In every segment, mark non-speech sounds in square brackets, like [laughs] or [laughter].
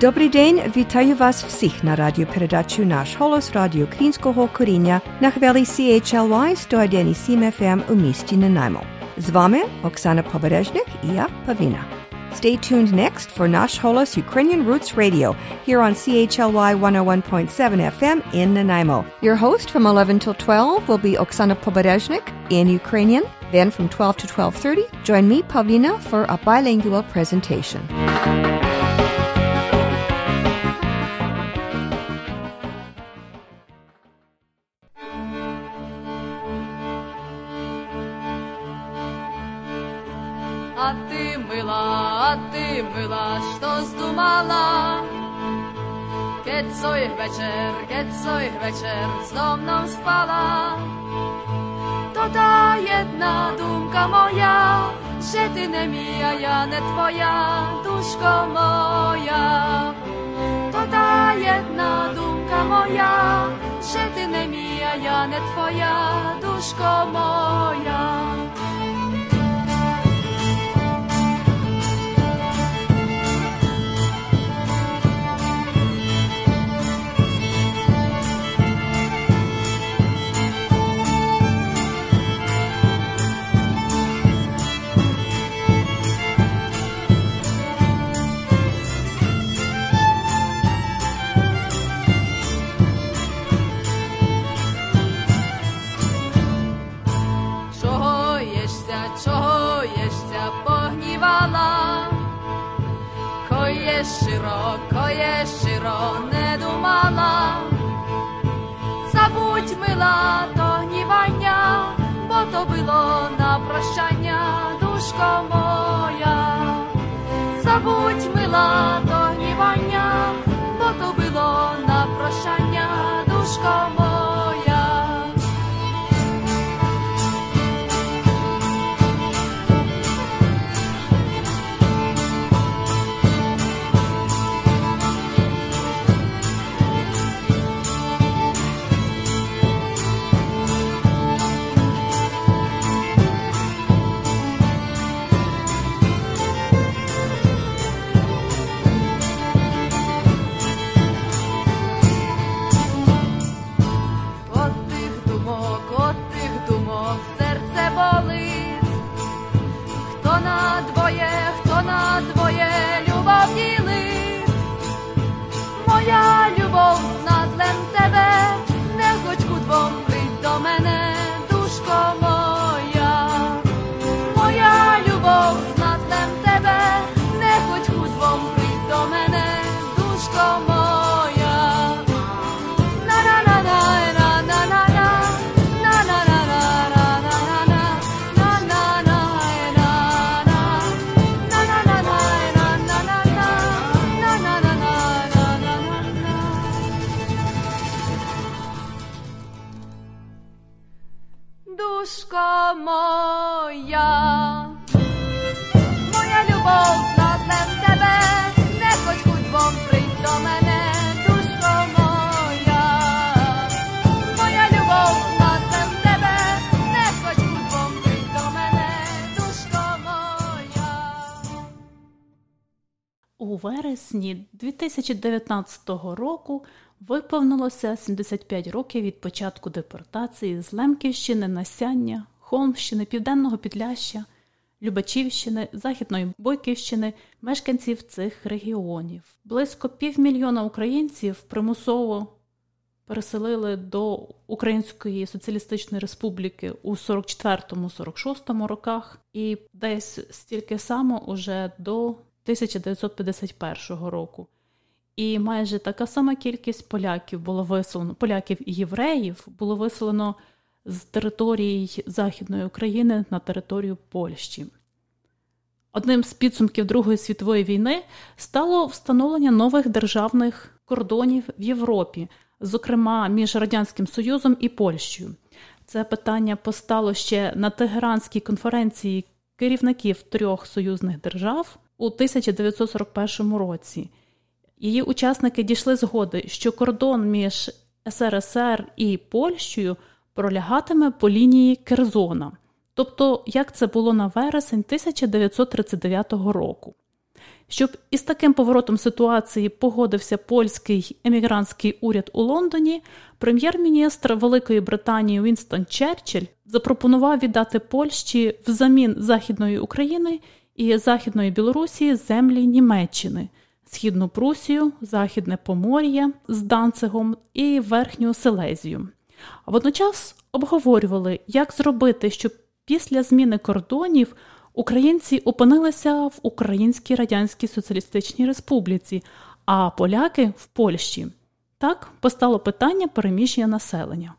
Dobrý den, witają Was wszystkich na radioperedaczu Nasz Holos Radio Krinskoho Korynia na chwili CHLY 101,7 FM u mieście Nanaimo. Z Wami Oksana Pobereżnik i ja, Pawina. Stay tuned next for Nash Holos Ukrainian Roots Radio here on CHLY 101.7 FM in Nanaimo. Your host from 11 till 12 will be Oksana Poberezhnik in Ukrainian. Then from 12 to 12.30, join me, Pavlina, for a bilingual presentation. Getco ich večer, getco ich večer s domnom spala. To ta jedna dumka moja, že ty ne mija, ja ne tvoja, duško moja. To ta jedna dumka moja, že ty ne mija, ja ne tvoja, duško moja. Коє щиро, є широ, не думала, забудь мила то гнівання, бо то було на прощання, душко моя, забудь мила У вересні 2019 року виповнилося 75 років від початку депортації з Лемківщини, Насяння, Холмщини, Південного Підляща, Любачівщини, Західної Бойківщини мешканців цих регіонів. Близько півмільйона українців примусово переселили до Української Соціалістичної Республіки у 44-46 роках, і десь стільки само уже до 1951 року. І майже така сама кількість поляків було виселено, поляків і євреїв було виселено з території Західної України на територію Польщі. Одним з підсумків Другої світової війни стало встановлення нових державних кордонів в Європі, зокрема між Радянським Союзом і Польщею. Це питання постало ще на Тегеранській конференції керівників трьох союзних держав у 1941 році. Її учасники дійшли згоди, що кордон між СРСР і Польщею пролягатиме по лінії Керзона, тобто як це було на вересень 1939 року. Щоб із таким поворотом ситуації погодився польський емігрантський уряд у Лондоні, прем'єр-міністр Великої Британії Вінстон Черчилль запропонував віддати Польщі взамін Західної України і Західної Білорусі землі Німеччини, Східну Прусію, Західне Помор'я з Данцигом і Верхню Селезію. Водночас обговорювали, як зробити, щоб після зміни кордонів українці опинилися в Українській Радянській Соціалістичній Республіці, а поляки в Польщі. Так постало питання переміщення населення.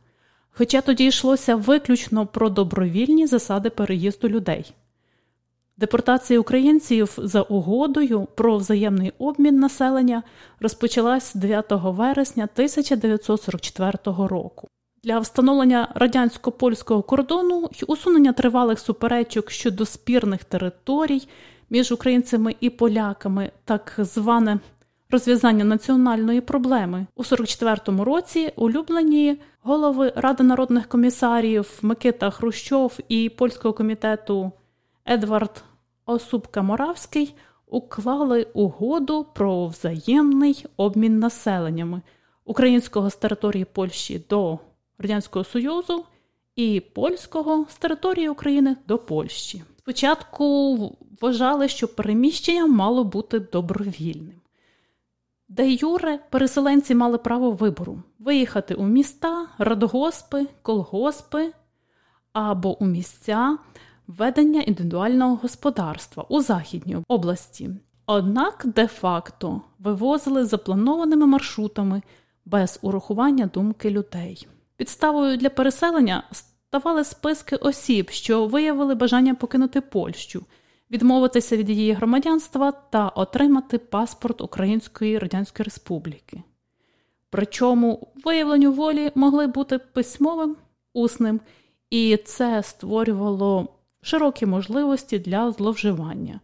Хоча тоді йшлося виключно про добровільні засади переїзду людей. Депортація українців за угодою про взаємний обмін населення розпочалась 9 вересня 1944 року. Для встановлення радянсько польського кордону й усунення тривалих суперечок щодо спірних територій між українцями і поляками, так зване розв'язання національної проблеми у 44-му році. Улюблені голови Ради народних комісарів Микита Хрущов і польського комітету Едвард Осупка Моравський уклали угоду про взаємний обмін населеннями українського з території Польщі до Радянського Союзу і польського з території України до Польщі. Спочатку вважали, що переміщення мало бути добровільним. Де Юре переселенці мали право вибору виїхати у міста, радгоспи, колгоспи або у місця ведення індивідуального господарства у Західній області. Однак де-факто вивозили запланованими маршрутами без урахування думки людей. Підставою для переселення ставали списки осіб, що виявили бажання покинути Польщу, відмовитися від її громадянства та отримати паспорт Української Радянської Республіки. Причому виявленню волі могли бути письмовим, усним, і це створювало широкі можливості для зловживання.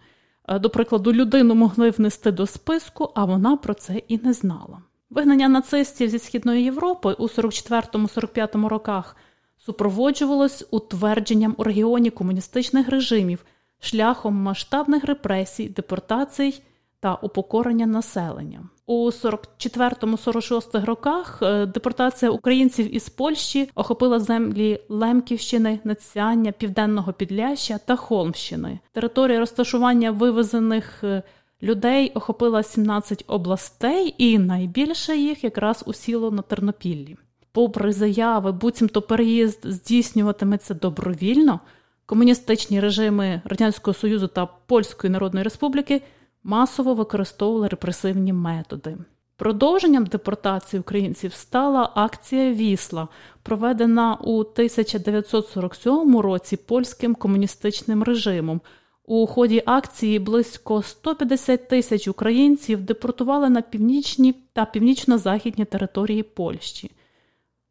Е, до прикладу, людину могли внести до списку, а вона про це і не знала. Вигнання нацистів зі Східної Європи у 44-45 роках супроводжувалось утвердженням у регіоні комуністичних режимів шляхом масштабних репресій, депортацій та упокорення населення. У 44-46 роках е, депортація українців із Польщі охопила землі Лемківщини, Нацяння, Південного Підляща та Холмщини. Територія розташування вивезених е, людей охопила 17 областей, і найбільше їх якраз усіло на Тернопіллі. Попри заяви, буцімто переїзд здійснюватиметься добровільно, комуністичні режими Радянського Союзу та Польської Народної Республіки масово використовували репресивні методи. Продовженням депортації українців стала акція Вісла, проведена у 1947 році польським комуністичним режимом. У ході акції близько 150 тисяч українців депортували на північні та північно-західні території Польщі.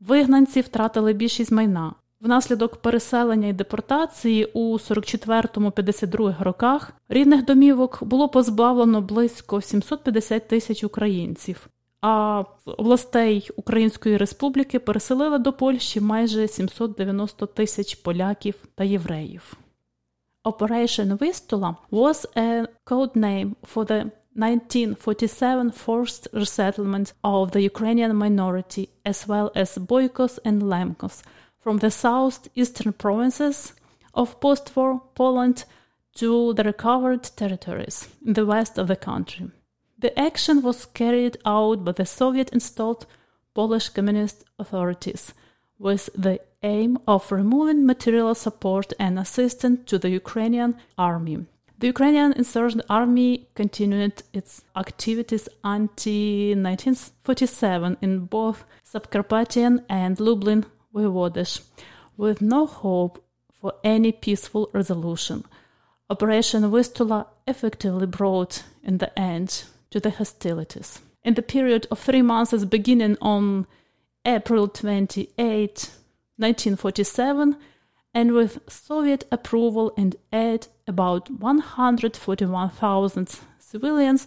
Вигнанці втратили більшість майна. Внаслідок переселення і депортації у 44-52 роках рідних домівок було позбавлено близько 750 тисяч українців, а областей Української Республіки переселили до Польщі майже 790 тисяч поляків та євреїв. Operation Vistula was a code name for the 1947 forced resettlement of the Ukrainian minority as well as Boykos and Lemkos – from the southeastern provinces of post war Poland to the recovered territories in the west of the country. The action was carried out by the Soviet installed Polish Communist authorities with the aim of removing material support and assistance to the Ukrainian army. The Ukrainian Insurgent Army continued its activities until 1947 in both Subcarpathian and Lublin voivodas, with no hope for any peaceful resolution. Operation Vistula effectively brought in the end to the hostilities. In the period of three months beginning on April 28, 1947, and with Soviet approval and aid, about 141,000 civilians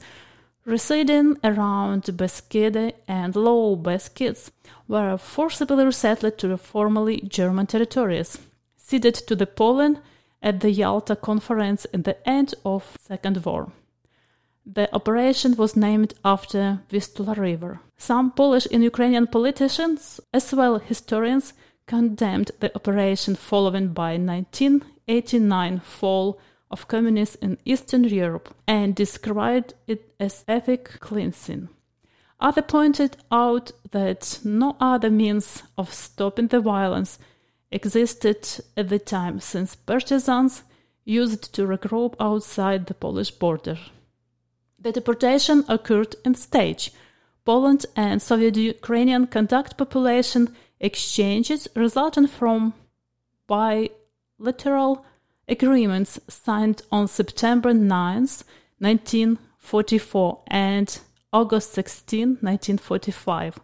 residing around Beskid and Low Beskids were forcibly resettled to the formerly German territories. ceded to the Poland at the Yalta Conference at the end of Second War. The operation was named after Vistula River. Some Polish and Ukrainian politicians, as well historians, condemned the operation following by 1989 fall of communists in Eastern Europe and described it as ethnic cleansing. Others pointed out that no other means of stopping the violence existed at the time since partisans used to regroup outside the Polish border. The deportation occurred in stage. Poland and Soviet Ukrainian conduct population exchanges resulting from bilateral agreements signed on September 9, 1944 and August 16, 1945.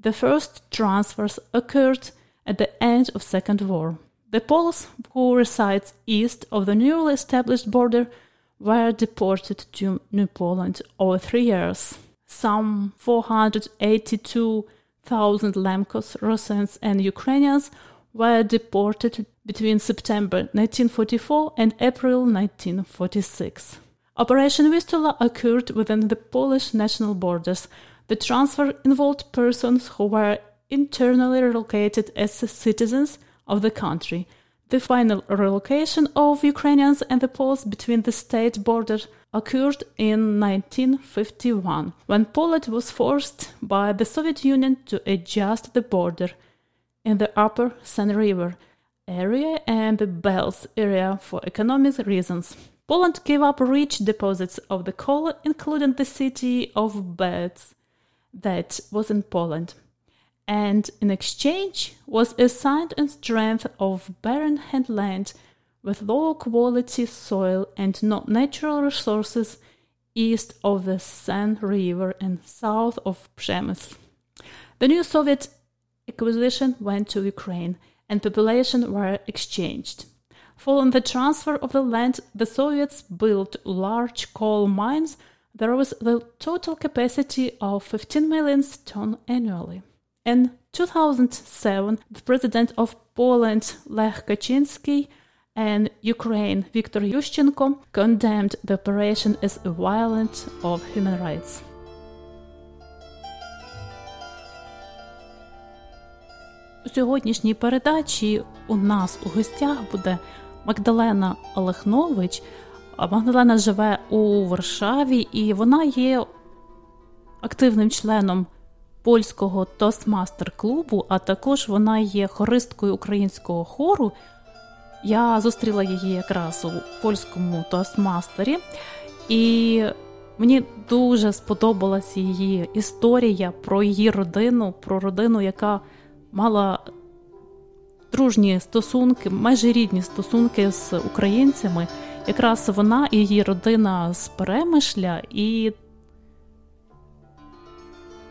The first transfers occurred at the end of Second War. The Poles who reside east of the newly established border were deported to New Poland over three years. Some 482,000 Lemkos, Russians, and Ukrainians were deported between September 1944 and April 1946. Operation Vistula occurred within the Polish national borders. The transfer involved persons who were internally relocated as citizens of the country. The final relocation of Ukrainians and the Poles between the state borders occurred in 1951, when Poland was forced by the Soviet Union to adjust the border in the upper San River area and the Belz area for economic reasons. Poland gave up rich deposits of the coal, including the city of Belz that was in Poland, and in exchange was assigned a strength of barren headland with low quality soil and no natural resources east of the San River and south of Przemysl. The new Soviet acquisition went to Ukraine and population were exchanged. Following the transfer of the land, the Soviets built large coal mines. There was the total capacity of 15 million tons annually. In 2007, the president of Poland, Lech Kaczynski, and Ukraine, Viktor Yushchenko, condemned the operation as a violation of human rights. У сьогоднішній передачі у нас у гостях буде Магдалена Олехнович. Магдалена живе у Варшаві, і вона є активним членом польського тостмастер клубу, а також вона є хористкою українського хору. Я зустріла її якраз у польському тостмастері, і мені дуже сподобалася її історія про її родину, про родину, яка мала дружні стосунки, майже рідні стосунки з українцями. Якраз вона і її родина з Перемишля, і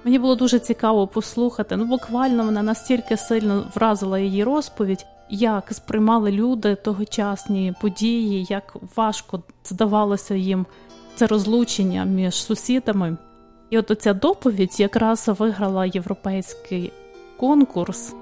мені було дуже цікаво послухати. Ну, буквально вона настільки сильно вразила її розповідь, як сприймали люди тогочасні події, як важко здавалося їм це розлучення між сусідами. І от оця доповідь якраз виграла європейський конкурс.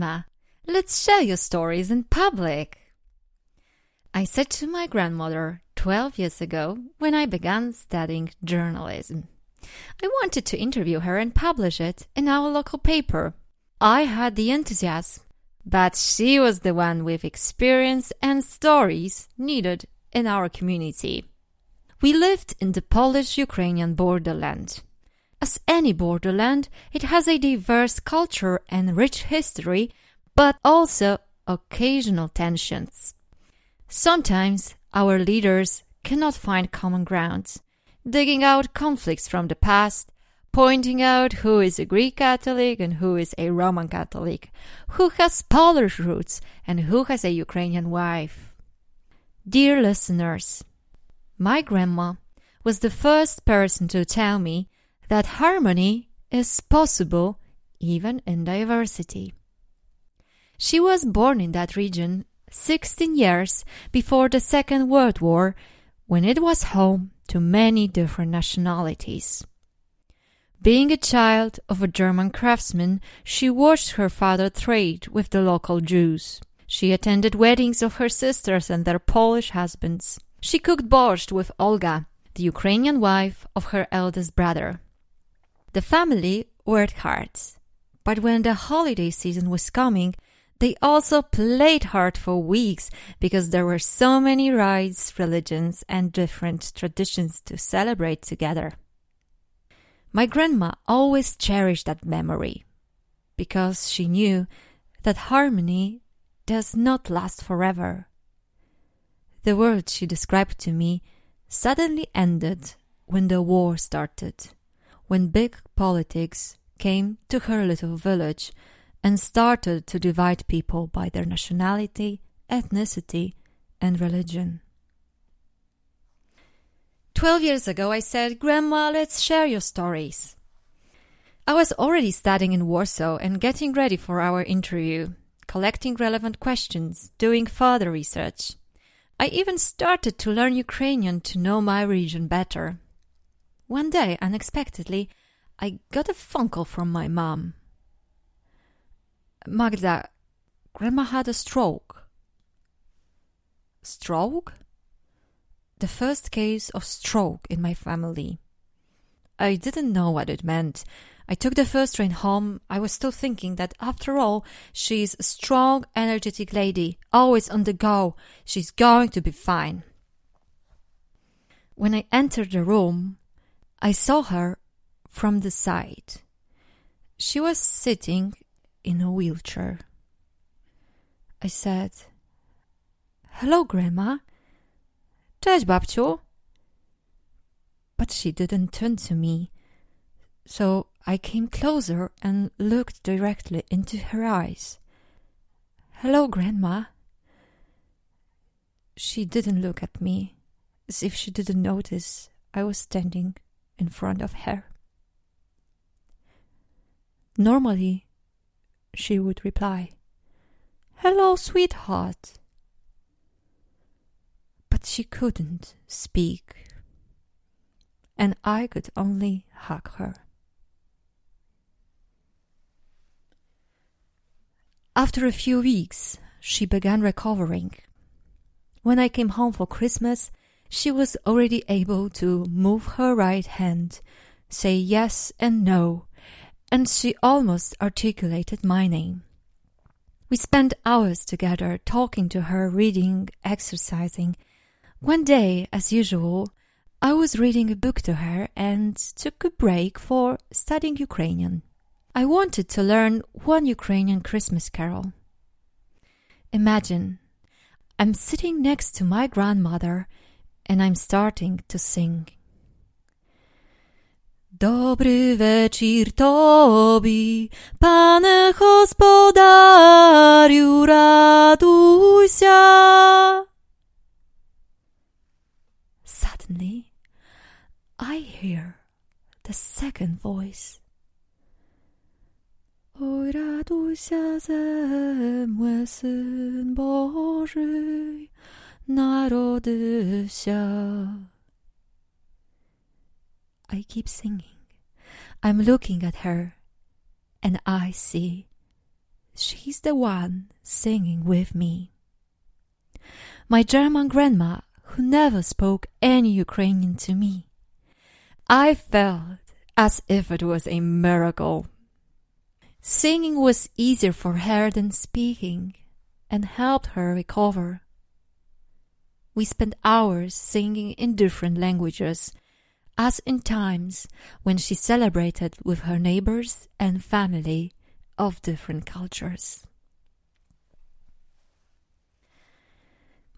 Grandma, let's share your stories in public. I said to my grandmother 12 years ago when I began studying journalism. I wanted to interview her and publish it in our local paper. I had the enthusiasm, but she was the one with experience and stories needed in our community. We lived in the Polish Ukrainian borderland. As any borderland, it has a diverse culture and rich history, but also occasional tensions. Sometimes our leaders cannot find common ground, digging out conflicts from the past, pointing out who is a Greek Catholic and who is a Roman Catholic, who has Polish roots and who has a Ukrainian wife. Dear listeners, my grandma was the first person to tell me that harmony is possible even in diversity. She was born in that region 16 years before the Second World War when it was home to many different nationalities. Being a child of a German craftsman, she watched her father trade with the local Jews. She attended weddings of her sisters and their Polish husbands. She cooked borscht with Olga, the Ukrainian wife of her eldest brother. The family worked hard, but when the holiday season was coming, they also played hard for weeks because there were so many rites, religions, and different traditions to celebrate together. My grandma always cherished that memory because she knew that harmony does not last forever. The world she described to me suddenly ended when the war started when big politics came to her little village and started to divide people by their nationality, ethnicity, and religion. Twelve years ago, I said, Grandma, let's share your stories. I was already studying in Warsaw and getting ready for our interview, collecting relevant questions, doing further research. I even started to learn Ukrainian to know my region better. One day, unexpectedly, I got a phone call from my mom. Magda, Grandma had a stroke. Stroke? The first case of stroke in my family. I didn't know what it meant. I took the first train home. I was still thinking that after all, she's a strong, energetic lady, always on the go. She's going to be fine. When I entered the room, I saw her from the side. She was sitting in a wheelchair. I said, Hello, Grandma. Cześć, babciu. But she didn't turn to me, so I came closer and looked directly into her eyes. Hello, Grandma. She didn't look at me, as if she didn't notice I was standing in front of her. Normally, she would reply, Hello, sweetheart. But she couldn't speak, and I could only hug her. After a few weeks, she began recovering. When I came home for Christmas, she was already able to move her right hand, say yes and no, and she almost articulated my name. We spent hours together talking to her, reading, exercising. One day, as usual, I was reading a book to her and took a break for studying Ukrainian. I wanted to learn one Ukrainian Christmas carol. Imagine, I'm sitting next to my grandmother and I'm starting to sing. Dobry wieczór Tobie, Panie Gospodariu, raduj się. Suddenly, I hear the second voice. Oj, raduj się ze mnie, Syn Boży, narodysia. I keep singing. I'm looking at her, and I see she's the one singing with me. My German grandma, who never spoke any Ukrainian to me. I felt as if it was a miracle. Singing was easier for her than speaking and helped her recover. We spent hours singing in different languages, as in times when she celebrated with her neighbors and family of different cultures.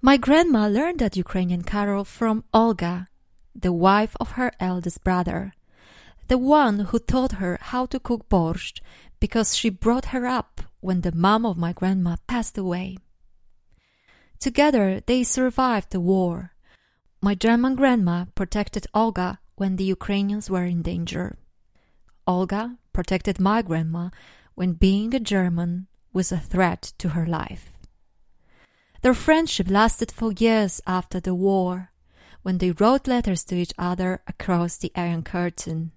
My grandma learned that Ukrainian carol from Olga, the wife of her eldest brother, the one who taught her how to cook borscht because she brought her up when the mom of my grandma passed away. Together they survived the war. My German grandma protected Olga when the Ukrainians were in danger. Olga protected my grandma when being a German was a threat to her life. Their friendship lasted for years after the war, when they wrote letters to each other across the Iron Curtain.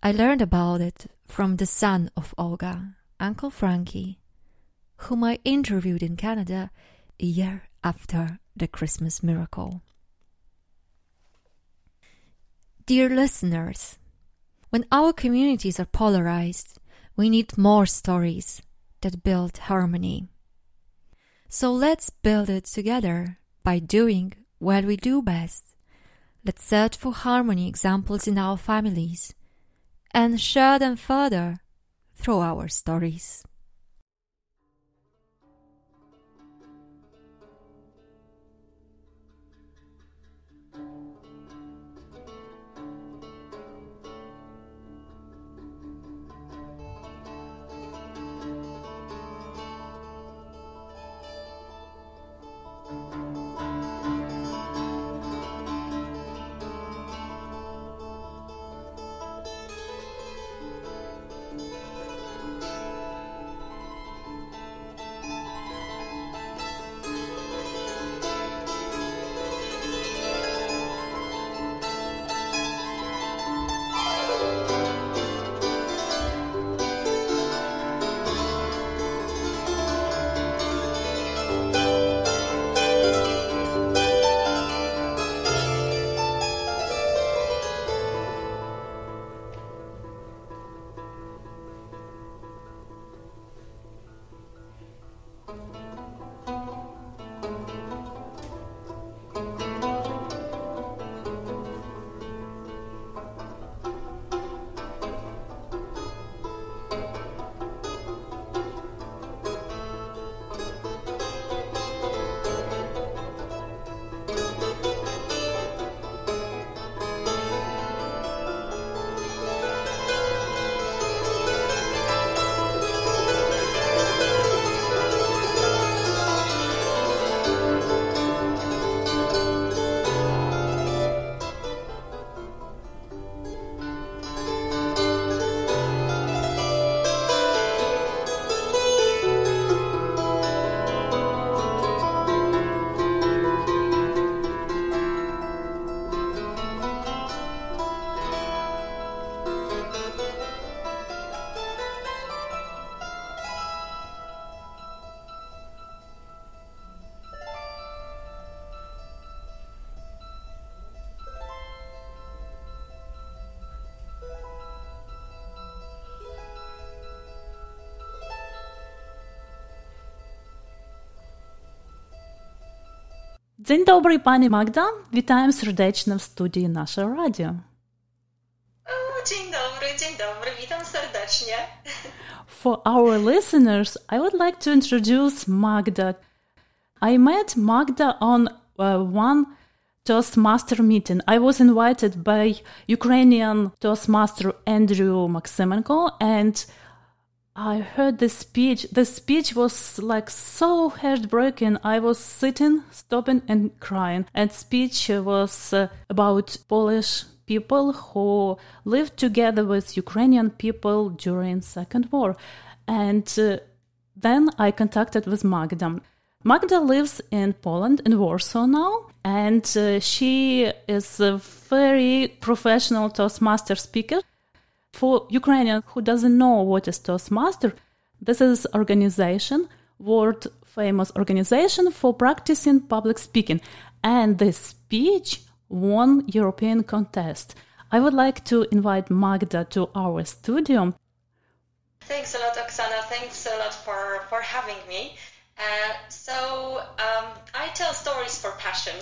I learned about it from the son of Olga, Uncle Frankie, whom I interviewed in Canada a year after the Christmas miracle. Dear listeners, when our communities are polarized, we need more stories that build harmony. So let's build it together by doing what we do best. Let's search for harmony examples in our families and share them further through our stories. Dzień dobry, pani Magda. Witam serdecznie w studii nasze radio. Dzień dobry, dzień dobry, witam serdecznie. For our listeners, I would like to introduce Magda. I met Magda on uh, one Toastmaster meeting. I was invited by Ukrainian Toastmaster Andrew Maximenko and I heard the speech. The speech was like so heartbreaking. I was sitting, stopping, and crying. And speech was uh, about Polish people who lived together with Ukrainian people during Second War. And uh, then I contacted with Magda. Magda lives in Poland, in Warsaw now, and uh, she is a very professional Toastmaster speaker. For Ukrainian who doesn't know what is Toastmaster, this is organization, world famous organization for practicing public speaking. And this speech won European contest. I would like to invite Magda to our studio. Thanks a lot, Oksana. Thanks a lot for, for having me. Uh, so, um, I tell stories for passion.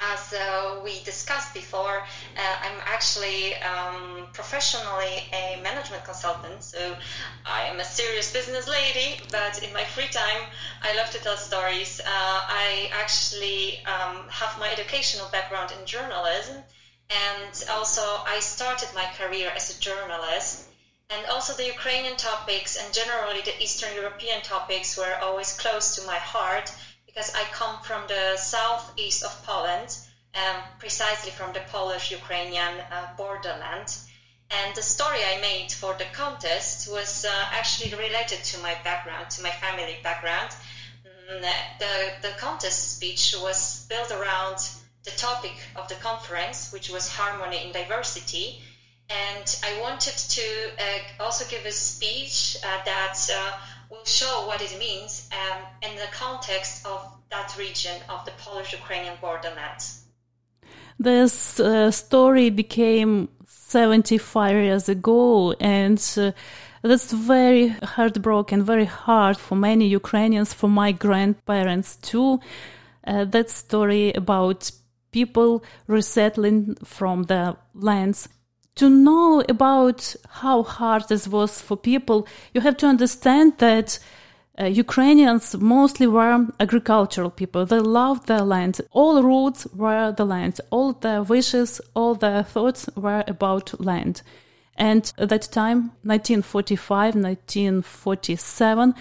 As uh, we discussed before, uh, I'm actually um, professionally a management consultant, so I'm a serious business lady, but in my free time, I love to tell stories. Uh, I actually um, have my educational background in journalism, and also I started my career as a journalist and also the Ukrainian topics and generally the Eastern European topics were always close to my heart because I come from the southeast of Poland, um, precisely from the Polish-Ukrainian uh, borderland. And the story I made for the contest was uh, actually related to my background, to my family background. Mm, the, the contest speech was built around the topic of the conference, which was harmony in diversity and I wanted to uh, also give a speech uh, that uh, will show what it means um, in the context of that region of the Polish-Ukrainian borderlands. This uh, story became 75 years ago, and uh, that's very heartbroken, very hard for many Ukrainians, for my grandparents too. Uh, that story about people resettling from the lands to know about how hard this was for people, you have to understand that uh, Ukrainians mostly were agricultural people. They loved their land. All roots were the land. All their wishes, all their thoughts were about land. And at that time, 1945, 1947,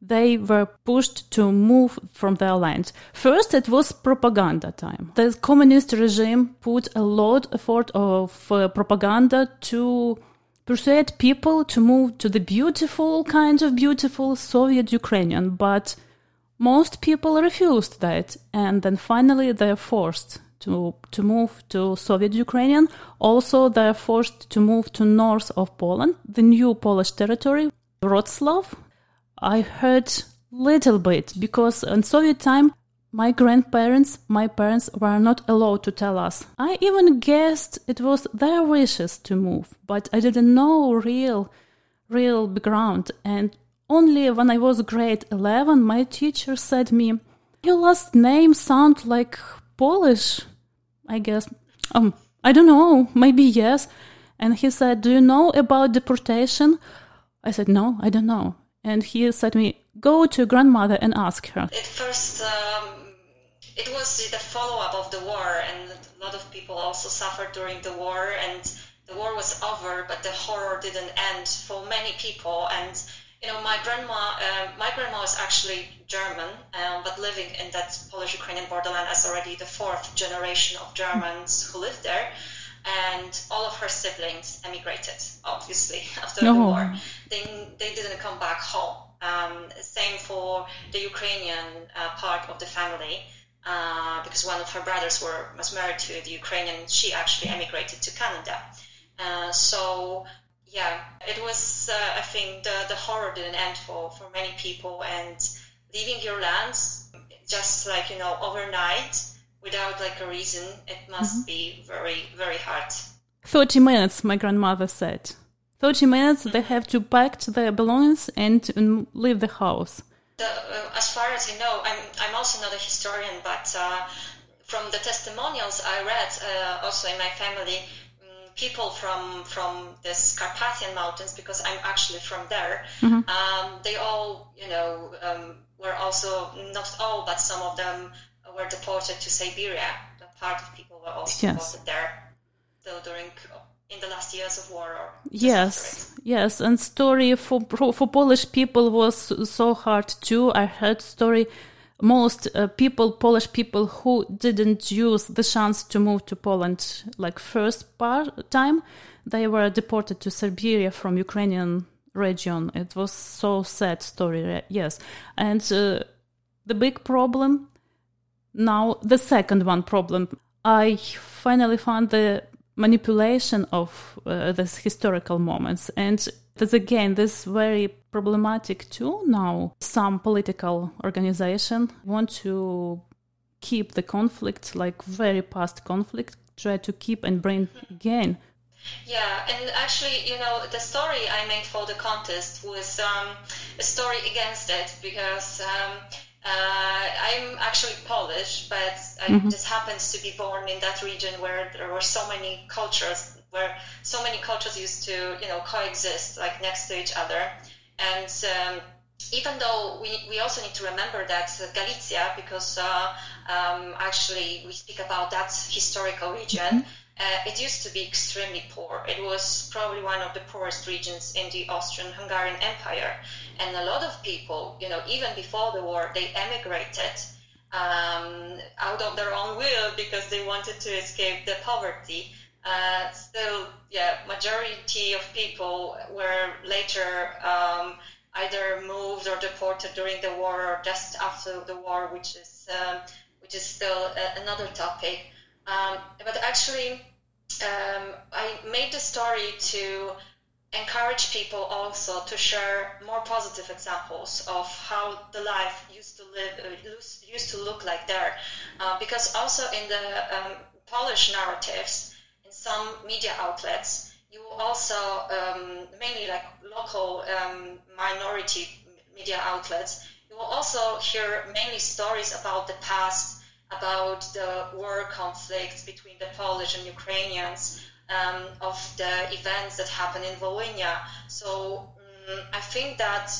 they were pushed to move from their land. First, it was propaganda time. The communist regime put a lot of effort of uh, propaganda to persuade people to move to the beautiful, kind of beautiful Soviet Ukrainian, but most people refused that, and then finally they're forced to to move to Soviet Ukrainian. Also, they're forced to move to north of Poland, the new Polish territory, Wroclaw, I heard little bit because in Soviet time my grandparents, my parents were not allowed to tell us. I even guessed it was their wishes to move, but I didn't know real real background and only when I was grade 11 my teacher said me your last name sounds like Polish. I guess um I don't know, maybe yes. And he said, "Do you know about deportation?" I said, "No, I don't know." And he said me, "Go to grandmother and ask her." At first, um, it was the follow-up of the war, and a lot of people also suffered during the war, and the war was over, but the horror didn't end for many people. And you know, my grandma, uh, my grandma was actually German, um, but living in that Polish-Ukrainian borderland as already the fourth generation of Germans who lived there and all of her siblings emigrated, obviously, [laughs] after the war. They, they didn't come back home. Um, same for the Ukrainian uh, part of the family, uh, because one of her brothers were, was married to the Ukrainian. She actually emigrated to Canada. Uh, so, yeah, it was, uh, I think, the, the horror didn't end for, for many people, and leaving your lands just like, you know, overnight without like a reason, it must mm-hmm. be very, very hard. 30 minutes, my grandmother said. 30 minutes, they have to pack their belongings and leave the house. The, uh, as far as I know, I'm, I'm also not a historian, but uh, from the testimonials I read, uh, also in my family, um, people from from the Carpathian Mountains, because I'm actually from there, mm-hmm. um, they all, you know, um, were also not all, but some of them were deported to Siberia. Part of people were also yes. deported there. So during in the last years of war or yes yes and story for for polish people was so hard too i heard story most uh, people polish people who didn't use the chance to move to poland like first part time they were deported to siberia from ukrainian region it was so sad story yes and uh, the big problem now, the second one problem. I finally found the manipulation of uh, these historical moments. And that's again, this very problematic too now. Some political organization want to keep the conflict, like very past conflict, try to keep and bring again. Yeah, and actually, you know, the story I made for the contest was um, a story against it because um, uh, I'm actually Polish, but I Mhm. just happens to be born in that region where there were so many cultures, where so many cultures used to, you know, coexist like next to each other. And um, even though we, we also need to remember that Galicia, because uh, um, actually we speak about that historical region, uh, it used to be extremely poor. It was probably one of the poorest regions in the Austrian-Hungarian Empire, and a lot of people, you know, even before the war, they emigrated um, out of their own will because they wanted to escape the poverty. Uh, still, yeah, majority of people were later um, either moved or deported during the war or just after the war, which is um, which is still a, another topic. Um, but actually, um, I made the story to encourage people also to share more positive examples of how the life used to live uh, used- to look like there. Uh, because also in the um, Polish narratives in some media outlets you also um, mainly like local um, minority media outlets you will also hear mainly stories about the past about the war conflicts between the Polish and Ukrainians um, of the events that happened in Volhynia. So um, I think that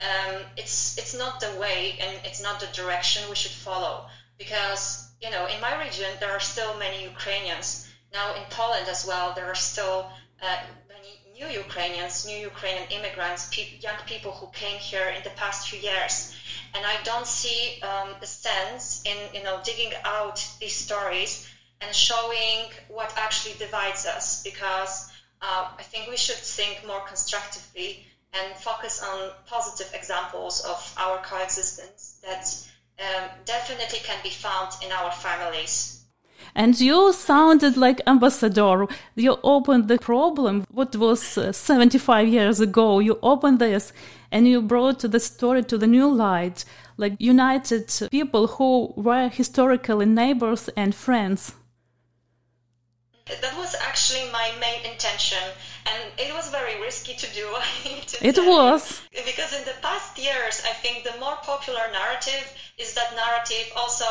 um, it's it's not the way and it's not the direction we should follow because you know in my region there are still many Ukrainians. Now in Poland as well there are still uh, many new Ukrainians, new Ukrainian immigrants, pe- young people who came here in the past few years, and I don't see um, a sense in you know digging out these stories and showing what actually divides us because uh, I think we should think more constructively and focus on positive examples of our coexistence that um, definitely can be found in our families. And you sounded like ambassador. You opened the problem. What was uh, 75 years ago? You opened this and you brought the story to the new light, like united people who were historically neighbors and friends. That was actually my main intention, and it was very risky to do. [laughs] To It was. because in the past years, I think the more popular narrative is that narrative also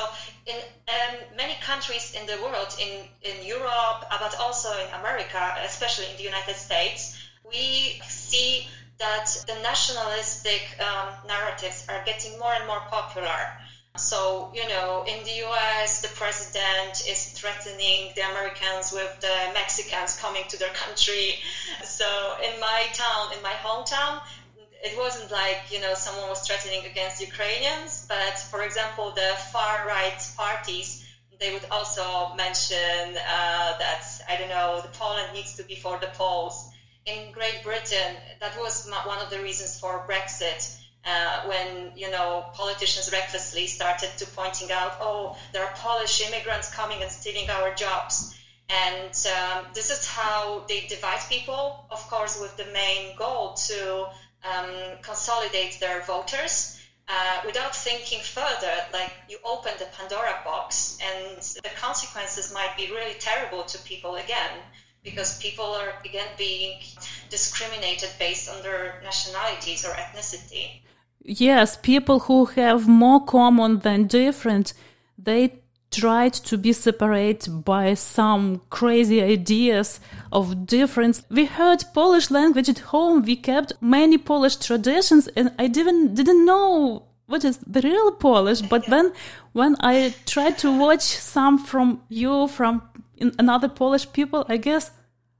in um, many countries in the world, in, in Europe, but also in America, especially in the United States, we see that the nationalistic um, narratives are getting more and more popular. So, you know, in the US, the president is threatening the Americans with the Mexicans coming to their country. So, in my town, in my hometown, it wasn't like, you know, someone was threatening against Ukrainians, but for example, the far right parties, they would also mention uh, that, I don't know, the Poland needs to be for the Poles. In Great Britain, that was one of the reasons for Brexit uh, when you know politicians recklessly started to pointing out, oh, there are Polish immigrants coming and stealing our jobs, and um, this is how they divide people. Of course, with the main goal to um, consolidate their voters. Uh, without thinking further, like you open the Pandora box, and the consequences might be really terrible to people again because people are again being discriminated based on their nationalities or ethnicity. Yes, people who have more common than different, they tried to be separate by some crazy ideas of difference. We heard Polish language at home. We kept many Polish traditions, and I didn't didn't know what is the real Polish. But [laughs] then, when I tried to watch some from you from in another Polish people, I guess,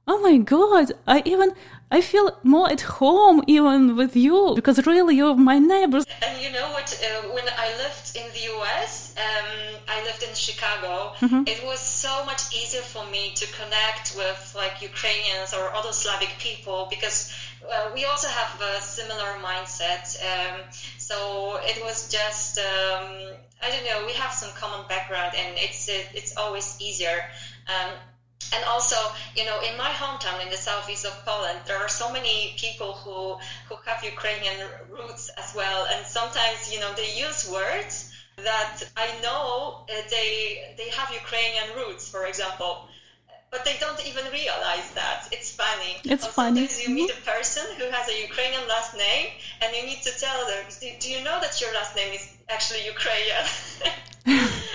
oh my God, I even I feel more at home even with you because really you're my neighbors. And you know what? Uh, when I lived in the US, um, I lived in Chicago. It was so much easier for me to connect with like Ukrainians or other Slavic people because uh, we also have a similar mindset. Um, so it was just um, I don't know. We have some common background, and it's it, it's always easier. Um, and also, you know, in my hometown in the southeast of Poland, there are so many people who who have Ukrainian roots as well, and sometimes, you know, they use words that I know uh, they they have Ukrainian roots. For example, but they don't even realize that. It's funny. It's or funny. Sometimes you meet a person who has a Ukrainian last name, and you need to tell them, "Do you know that your last name is actually Ukrainian?" [laughs]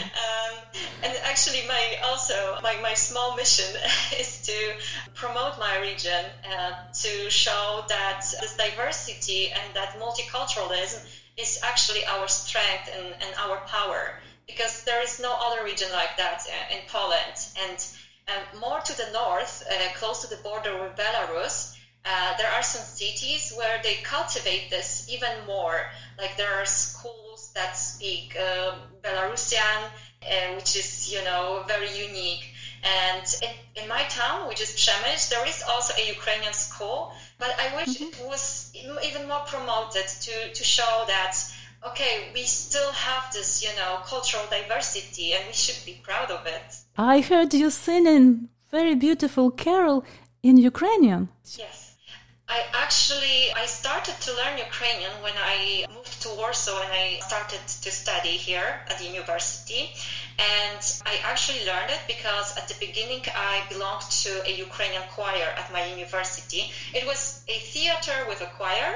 um, and actually, my also my, my small mission [laughs] is to promote my region uh, to show that this diversity and that multiculturalism is actually our strength and, and our power because there is no other region like that uh, in Poland. And um, more to the north, uh, close to the border with Belarus, uh, there are some cities where they cultivate this even more. Like there are schools that speak uh, Belarusian, uh, which is, you know, very unique. And in, in, my town, which is Przemyśl, there is also a Ukrainian school, but I wish mm-hmm. it was even more promoted to, to show that okay, we still have this, you know, cultural diversity and we should be proud of it. I heard you singing a very beautiful carol in Ukrainian. Yes. I actually I started to learn Ukrainian when I moved to Warsaw and I started to study here at the university. And I actually learned it because at the beginning I belonged to a Ukrainian choir at my university. It was a theater with a choir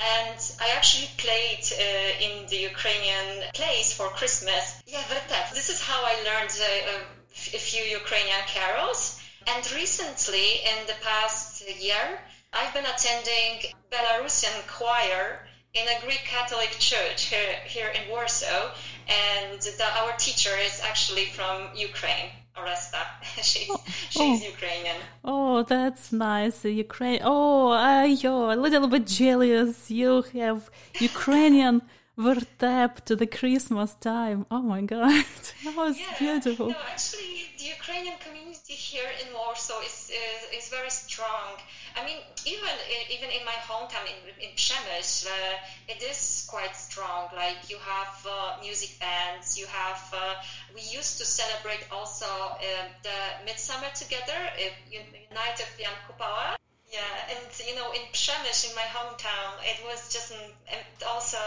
and I actually played uh, in the Ukrainian plays for Christmas. Yeah, that, this is how I learned uh, a few Ukrainian carols. And recently, in the past year, I've been attending Belarusian choir in a Greek Catholic church here, here in Warsaw, and the, our teacher is actually from Ukraine. Oresta. [laughs] she's, oh, she's oh. Ukrainian. Oh, that's nice. Ukraine. Oh, uh, you're a little bit jealous. You have Ukrainian [laughs] vertep to the Christmas time. Oh my God, [laughs] that was yeah, beautiful. No, actually, the Ukrainian community here in Warsaw is, is, is very strong. I mean, even even in my hometown in, in Przemyśl, uh, it is quite strong. Like you have uh, music bands, you have. Uh, we used to celebrate also uh, the midsummer together, uh, Night of Jan Kupala. Yeah, and you know, in Przemyśl, in my hometown, it was just an, also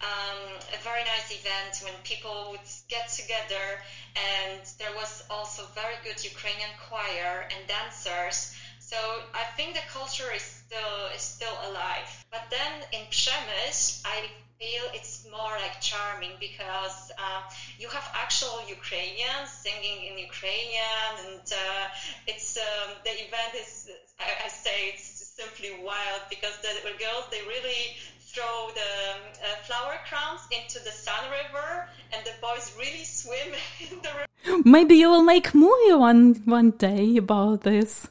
um, a very nice event when people would get together, and there was also very good Ukrainian choir and dancers so I think the culture is still is still alive. But then in Przemyśl, I feel it's more like charming because uh, you have actual Ukrainians singing in Ukrainian, and uh, it's um, the event is I, I, say it's simply wild because the girls they really throw the uh, flower crowns into the San River, and the boys really swim [laughs] in the river. Maybe you will make movie one one day about this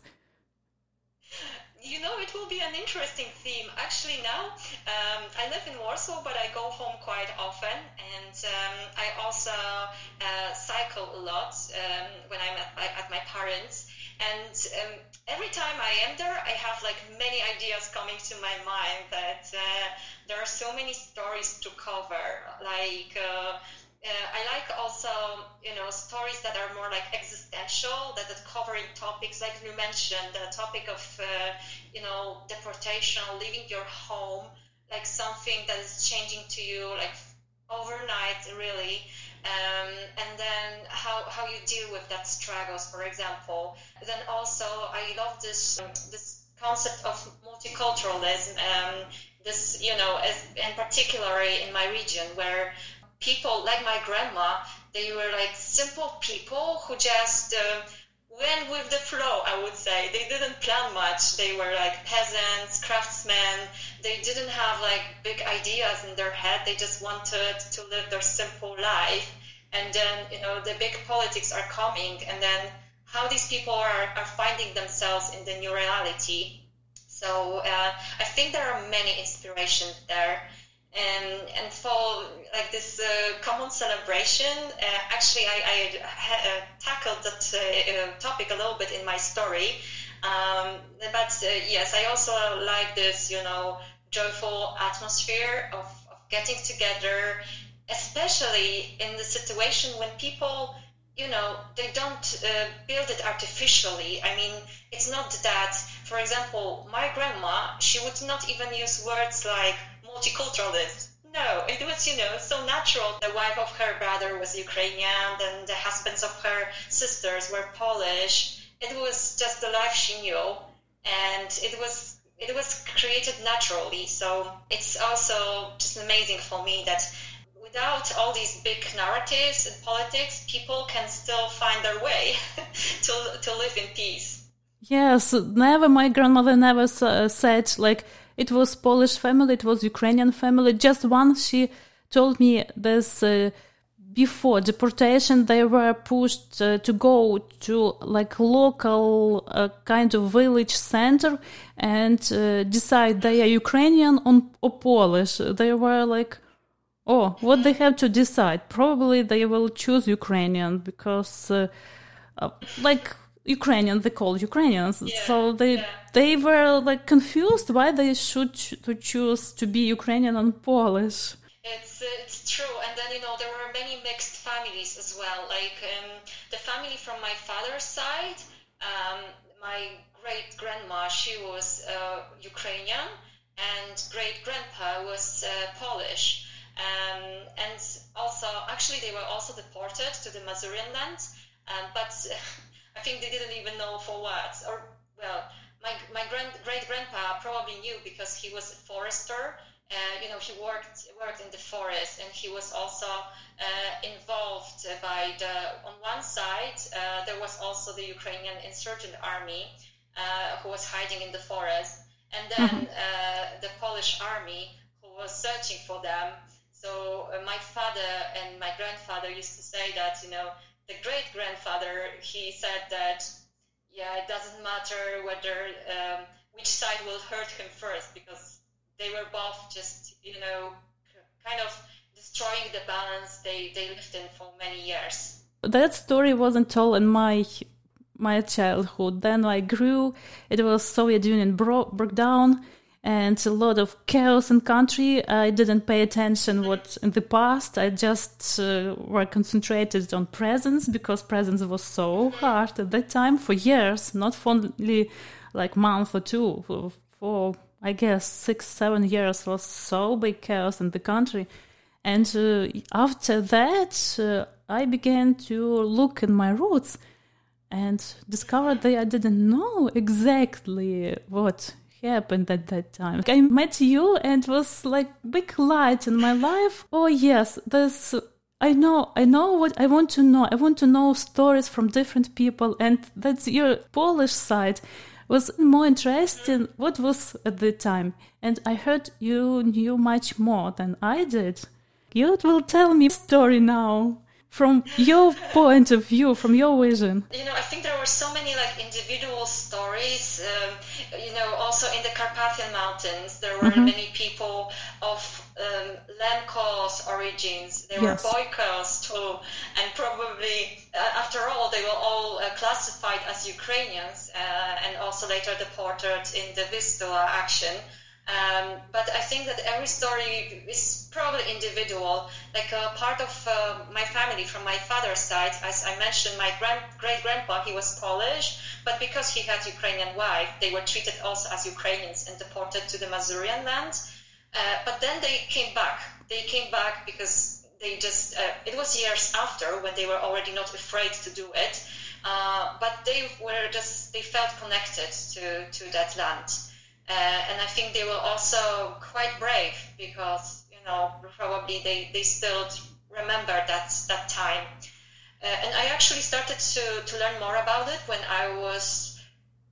you know, it will be an interesting theme. Actually, now um, I live in Warsaw, but I go home quite often, and um, I also uh, cycle a lot um, when I'm at my, at my parents. And um, every time I am there, I have like many ideas coming to my mind that uh, there are so many stories to cover, like. Uh, uh, I like also, you know, stories that are more like existential, that are covering topics like you mentioned, the topic of, uh, you know, deportation, leaving your home, like something that is changing to you, like overnight, really. Um, and then how, how you deal with that struggles, for example. Then also, I love this um, this concept of multiculturalism. Um, this, you know, as, and particularly in my region, where people like my grandma, they were like simple people who just uh, went with the flow, I would say. They didn't plan much. They were like peasants, craftsmen. They didn't have like big ideas in their head. They just wanted to live their simple life. And then, you know, the big politics are coming. And then how these people are, are finding themselves in the new reality. So uh, I think there are many inspirations there and and for like this uh, common celebration uh, actually i, I uh, tackled that uh, uh, topic a little bit in my story. Um, but uh, yes i also like this you know joyful atmosphere of, of getting together especially in the situation when people you know they don't build it artificially. I mean it's not that for example my grandma she would not even use words like multiculturalist. No, it was, you know, so natural. The wife of her brother was Ukrainian, and the husbands of her sisters were Polish. it was just the life she knew, and it was it was created naturally. So it's also just amazing for me that without all these big narratives and politics, people can still find their way [laughs] to to live in peace. Yes, never. My grandmother never uh, said like it was Polish family, it was Ukrainian family. Just once she told me this. Uh, before deportation they were pushed uh, to go to like local uh, kind of village center and uh, decide they are ukrainian or polish they were like oh what they have to decide probably they will choose ukrainian because uh, uh, like ukrainian they called ukrainians yeah, so they yeah. they were like confused why they should ch- to choose to be ukrainian and polish it's it's true, and then you know there were many mixed families as well. Like um, the family from my father's side, um, my great grandma she was uh, Ukrainian, and great grandpa was uh, Polish, um, and also actually they were also deported to the Masurian land, um, but [laughs] I think they didn't even know for what. Or well, my my grand great grandpa probably knew because he was a forester uh, you know, he worked worked in the forest, and he was also uh, involved by the. On one side, uh, there was also the Ukrainian insurgent army uh, who was hiding in the forest, and then mm-hmm. uh, the Polish army who was searching for them. So uh, my father and my grandfather used to say that you know the great grandfather he said that yeah it doesn't matter whether um, which side will hurt him first because they were both just, you know, kind of destroying the balance they, they lived in for many years. That story wasn't told in my my childhood. Then I grew. It was Soviet Union bro- broke down and a lot of chaos in country. I didn't pay attention what in the past. I just uh, were concentrated on presence because presence was so hard at that time for years, not only like month or two, for, for I guess six, seven years was so big chaos in the country. And uh, after that, uh, I began to look at my roots and discovered that I didn't know exactly what happened at that time. I met you and it was like big light in my life. Oh yes, this I know, I know what I want to know. I want to know stories from different people, and that's your Polish side was more interesting what was at the time. And I heard you knew much more than I did. You will tell me story now from your point of view, from your vision? You know, I think there were so many like individual stories. Um, you know, also in the Carpathian Mountains, there were mm-hmm. many people of um, Lemko's origins. There yes. were Boykos too, and probably uh, after all, they were all uh, classified as Ukrainians uh, and also later deported in the Vistula action. Um, but I think that every story is probably individual. Like a part of uh, my family from my father's side, as I mentioned, my grand, great grandpa, he was Polish, but because he had Ukrainian wife, they were treated also as Ukrainians and deported to the Masurian land. Uh, but then they came back. They came back because they just, uh, it was years after when they were already not afraid to do it. Uh, but they were just, they felt connected to, to that land. Uh, and I think they were also quite brave because you know probably they, they still remember that that time. Uh, and I actually started to, to learn more about it when I was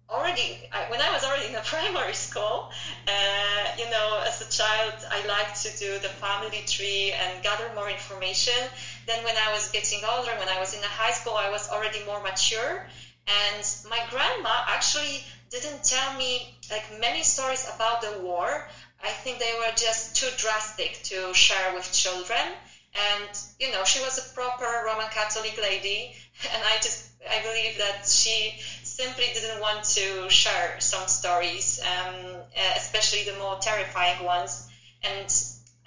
already when I was already in a [laughs] primary school. Uh, you know, as a child, I liked to do the family tree and gather more information. Then when I was getting older, when I was in the high school, I was already more mature. And my grandma actually didn't tell me like many stories about the war. I think they were just too drastic to share with children. And you know, she was a proper Roman Catholic lady, [laughs] and I just I believe that she simply didn't want to share some stories, um, especially the more terrifying ones. And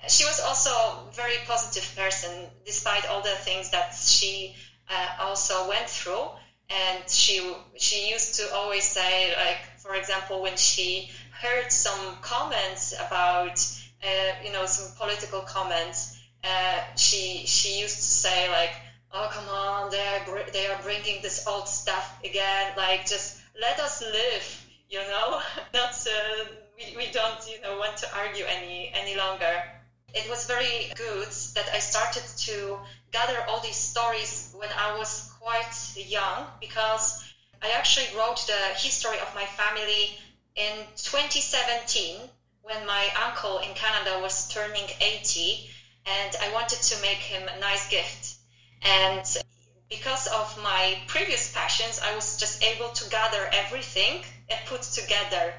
she was also a very positive person, despite all the things that she uh, also went through and she she used to always say like for example when she heard some comments about uh, you know some political comments uh, she she used to say like oh come on, they are they are bringing this old stuff again. Like just let us live, you know. [laughs] not uh, we, we don't you know want to argue any any longer. It was very good that I started to gather all these stories when I was quite young because I actually wrote the history of my family in 2017 when my uncle in Canada was turning 80 and I wanted to make him a nice gift. And because of my previous passions, I was just able to gather everything and put together.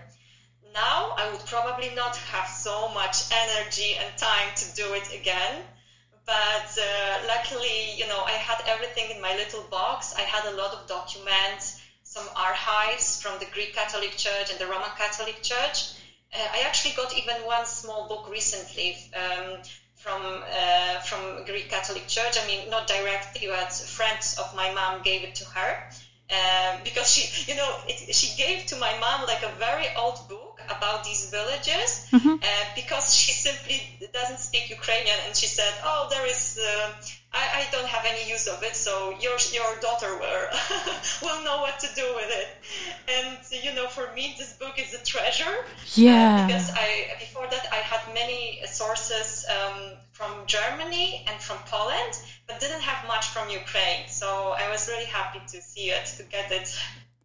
Now I would probably not have so much energy and time to do it again. But uh, luckily, you know, I had everything in my little box. I had a lot of documents, some archives from the Greek Catholic Church and the Roman Catholic Church. Uh, I actually got even one small book recently um, from uh, from Greek Catholic Church. I mean, not directly, but friends of my mom gave it to her uh, because she, you know, it, she gave to my mom like a very old book about these villages mm-hmm. uh, because she simply doesn't speak Ukrainian, and she said, "Oh, there is." Uh, I, I, don't have any use of it, so your your daughter will [laughs] will know what to do with it. And you know, for me, this book is a treasure. Yeah. Uh, because I before that I had many sources um, from Germany and from Poland, but didn't have much from Ukraine. So I was really happy to see it, to get it.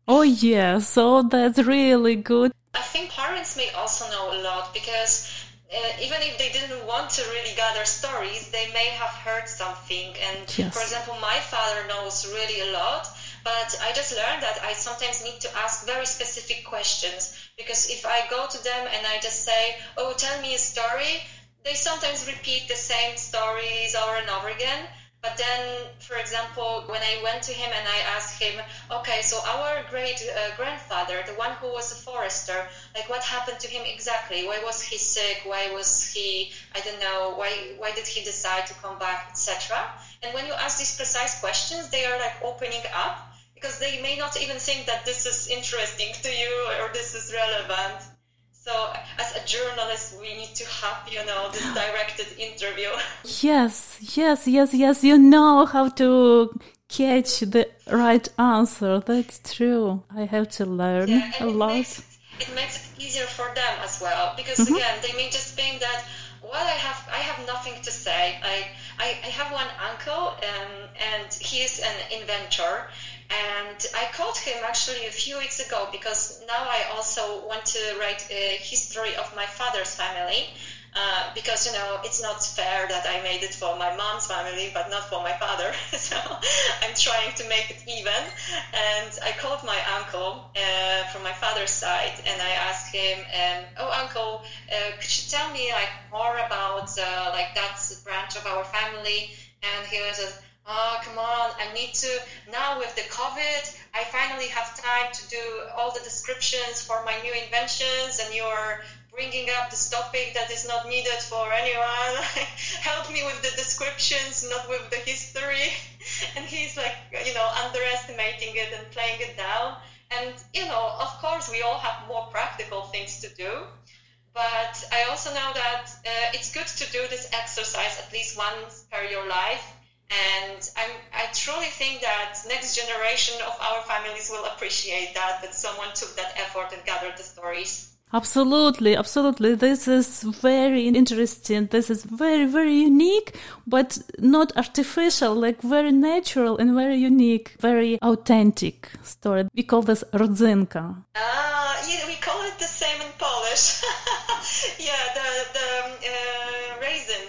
Oh yeah, so that's really good. I think parents may also know a lot because uh, even if they didn't want to really gather stories, they may have heard something. And yes. for example, my father knows really a lot, but I just learned that I sometimes need to ask very specific questions because if I go to them and I just say, "Oh, tell me a story," they sometimes repeat the same stories over and over again. But then, for example, when I went to him and I asked him, okay, so our great uh, grandfather, the one who was a forester, like what happened to him exactly? Why was he sick? Why was he, I don't know, why, why did he decide to come back, etc. And when you ask these precise questions, they are like opening up because they may not even think that this is interesting to you or this is relevant. So, as a journalist, we need to have, you know, this [gasps] directed interview. [laughs] Yes, yes, yes, yes. You know how to catch the right answer. That's true. I have to learn yeah, a it lot. Makes, it makes it easier for them as well because mm-hmm. again, they may just think that well, I have I have nothing to say. I I, I have one uncle, um, and he is an inventor, and I called him actually a few weeks ago because now I also want to write a history of my father's family. Uh, because you know it's not fair that I made it for my mom's family but not for my father. [laughs] so I'm trying to make it even. And I called my uncle uh, from my father's side and I asked him, um, "Oh, uncle, uh, could you tell me like more about uh, like that branch of our family?" And he was. Oh, come on, I need to, now with the COVID, I finally have time to do all the descriptions for my new inventions and you're bringing up this topic that is not needed for anyone. [laughs] Help me with the descriptions, not with the history. [laughs] And he's like, you know, underestimating it and playing it down. And, you know, of course, we all have more practical things to do. But I also know that uh, it's good to do this exercise at least once per your life and I'm, I truly think that next generation of our families will appreciate that, that someone took that effort and gathered the stories. Absolutely, absolutely. This is very interesting. This is very, very unique, but not artificial, like very natural and very unique, very authentic story. We call this rodzynka. Ah, uh, yeah, we call it the same in Polish. [laughs] yeah, the, the uh, raisin.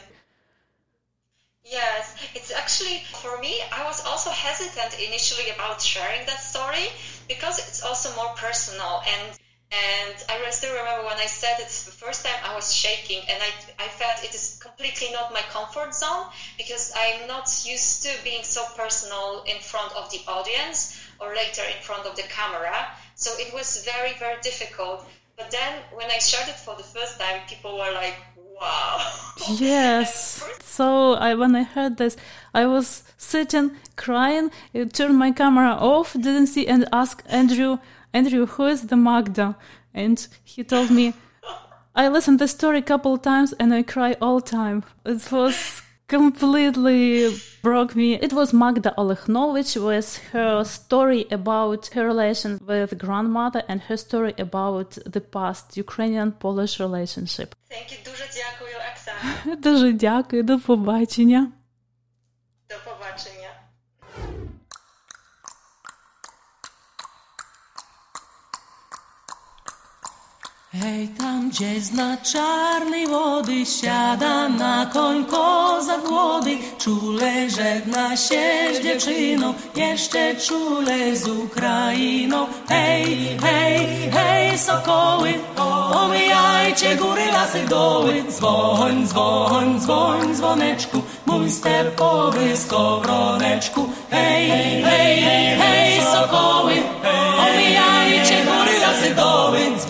Yes, it's actually for me. I was also hesitant initially about sharing that story because it's also more personal and and I still remember when I said it the first time I was shaking and I, I felt it is completely not my comfort zone because I'm not used to being so personal in front of the audience or later in front of the camera. So it was very, very difficult. But then when I shared it for the first time, people were like, wow. Yes. so I, when I heard this, I was sitting crying, I turned my camera off, didn't see, and asked Andrew, Andrew, who is the Magda? And he told me, I listened to the story a couple times and I cry all time. It was completely broke me. It was Magda Olechnovich with her story about her relation with grandmother and her story about the past Ukrainian-Polish relationship. Thank you. Дуже дякую, Оксана. [laughs] Дуже дякую, до побачення. Hej, tam gdzieś na czarnej wody siada na koń koza głody. Czule żegna się z dziewczyną, jeszcze czule z Ukrainą. Hej, hej, hej, sokoły, omijajcie góry, lasy, doły. Dzwoń, dzwoń, dzwoń, dzwoneczku, mój stepowy skowroneczku. Hej, hej, hej, hej, sokoły, omijajcie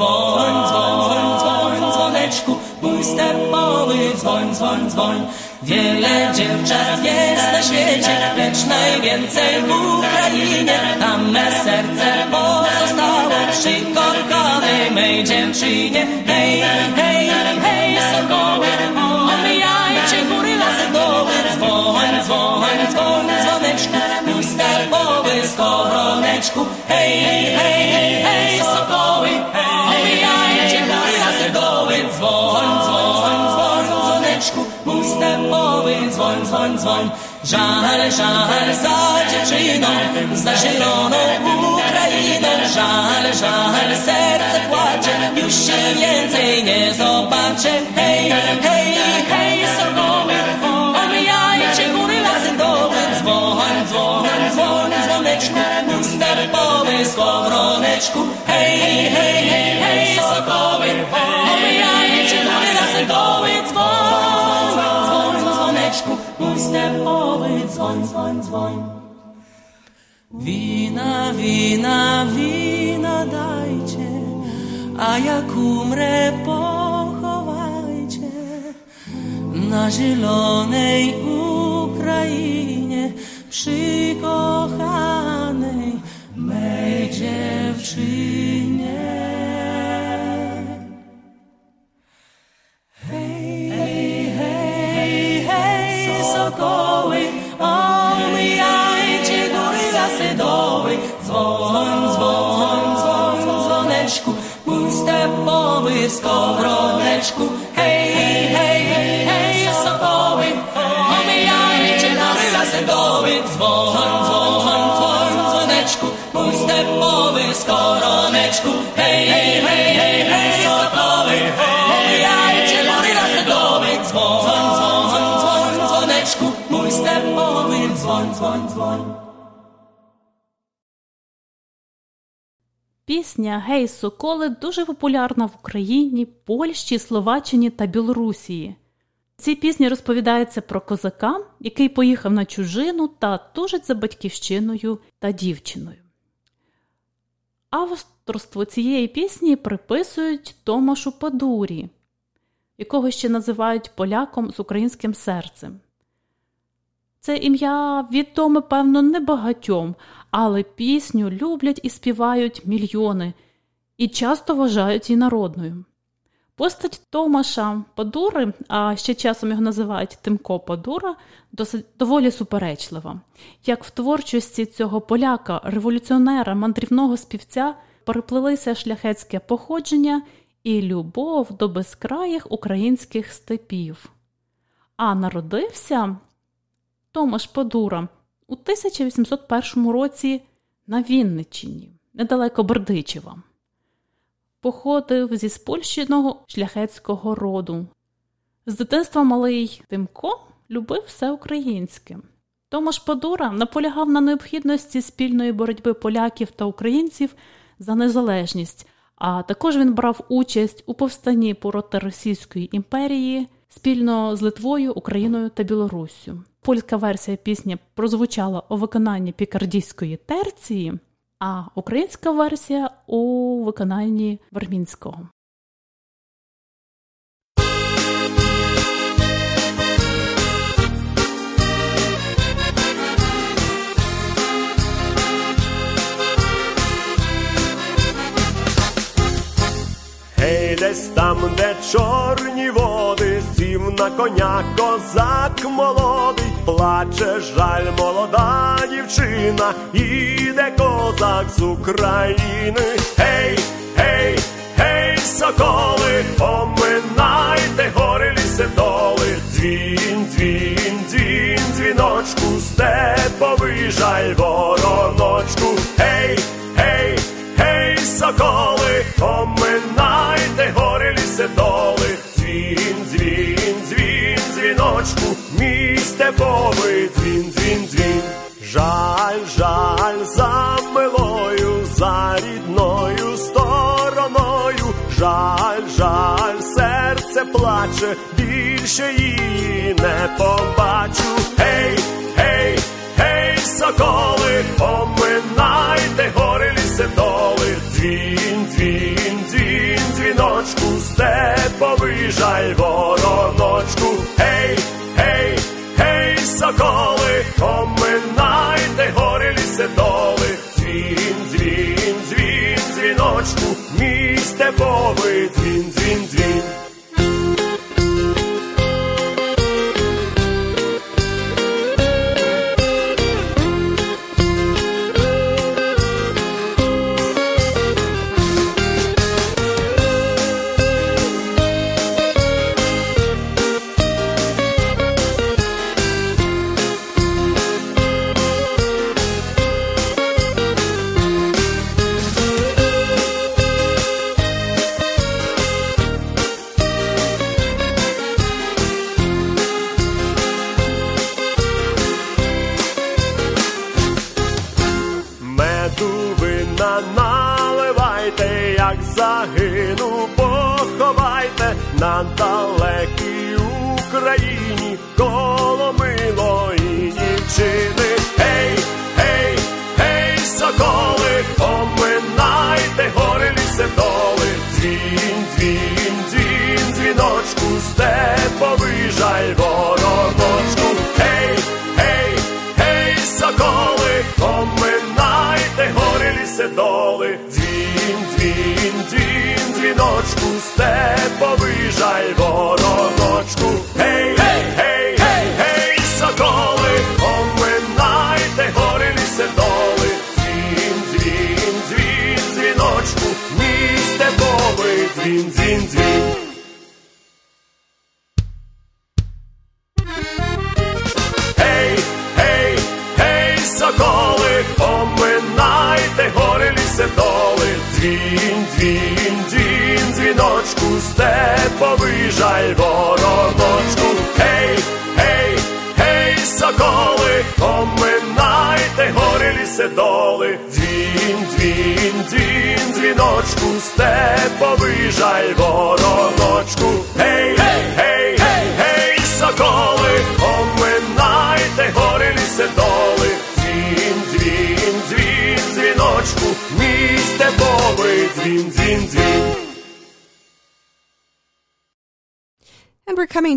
doły, dzwoń, dzwoń, dzwoń, dzwoneczku, mój stepowy dzwoń, dzwoń, dzwoń. Wiele dziewczat jest na świecie, lecz najwięcej w Ukrainie. Tam me serce pozostało przy kochanej mej dziewczynie. Hej, hej, hej, sokoły, skowroneczku. Hej, hej, hej, hej, sokoły, omijajcie góry, lasy, doły, dzwoń, dzwoń, dzwoń, dzwoneczku, mój stepowy dzwoń, dzwoń, dzwoń. Żal, żal za dziewczyną, za zieloną Ukrainą. Żal, żal, serce płacze, już się więcej nie zobaczę. Hej, hej, hej, sokoły, omijajcie góry, lasy, doły, dzwoń, dzwoń, dzwoń, dzwoneczku, mój Степовий сковородочку, гей, гей, гей, гей, гей, сороковий, обіяючи на святовий дзвон, дзвон, дзвонечку, у степовий дзвон, дзвон, дзвон. Віна, віна, віна дайте, а як умре поховайте на зеленій Україні. Przy kochanej mej dziewczynie. Hej, hej, hej, hej, sokoły, omijajcie góry, lasy, doły, dzwoń, dzwoń, dzwoń, dzwoneczku, mój stepowy skowroneczku. Пісня Гей Соколи дуже популярна в Україні, Польщі, Словаччині та Білорусії. Цій пісні розповідається про козака, який поїхав на чужину та тужить за батьківщиною та дівчиною. Авторство цієї пісні приписують Томашу Падурі, якого ще називають поляком з українським серцем. Це ім'я відоме, певно, небагатьом, але пісню люблять і співають мільйони і часто вважають її народною. Постать Томаша Падури, а ще часом його називають Тимко Падура, досить доволі суперечлива. Як в творчості цього поляка, революціонера, мандрівного співця переплилися шляхетське походження і любов до безкраїх українських степів. А народився Томаш Падура у 1801 році на Вінниччині, недалеко Бердичева. Походив зі спольщеного шляхетського роду. З дитинства малий Тимко любив все українське. Томаш Падура наполягав на необхідності спільної боротьби поляків та українців за незалежність, а також він брав участь у повстанні проти Російської імперії спільно з Литвою, Україною та Білоруссю. Польська версія пісні прозвучала у виконанні пікардійської терції, а українська версія у виконанні Вермінського. Десь там, де чорні води, сів на коня козак молодий, плаче жаль, молода дівчина, іде козак з України. Гей, гей, гей, соколи, поминайте гори ліси доли, дзвін, дзвін, дзвін, дзвіночку, степовий жаль, вороночку. Гей, гей, гей, соколи, поминайте побачу. Гей, гей, гей, соколи, поминайте гори ліси доли, дзвін, дзвін, дзвін, дзвіночку, степовий жаль, вороночку. Гей, гей, гей, соколи, поминайте гори ліси доли, дзвін, дзвін, дзвін, дзвіночку, місте пови, дзвін, дзвін,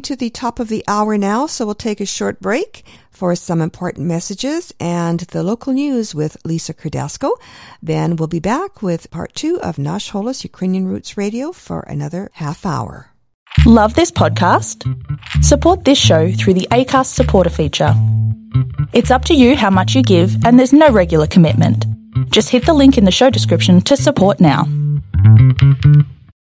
to the top of the hour now, so we'll take a short break for some important messages and the local news with Lisa Kardasco. Then we'll be back with part two of Nash Holos Ukrainian Roots Radio for another half hour. Love this podcast? Support this show through the ACAST supporter feature. It's up to you how much you give, and there's no regular commitment. Just hit the link in the show description to support now.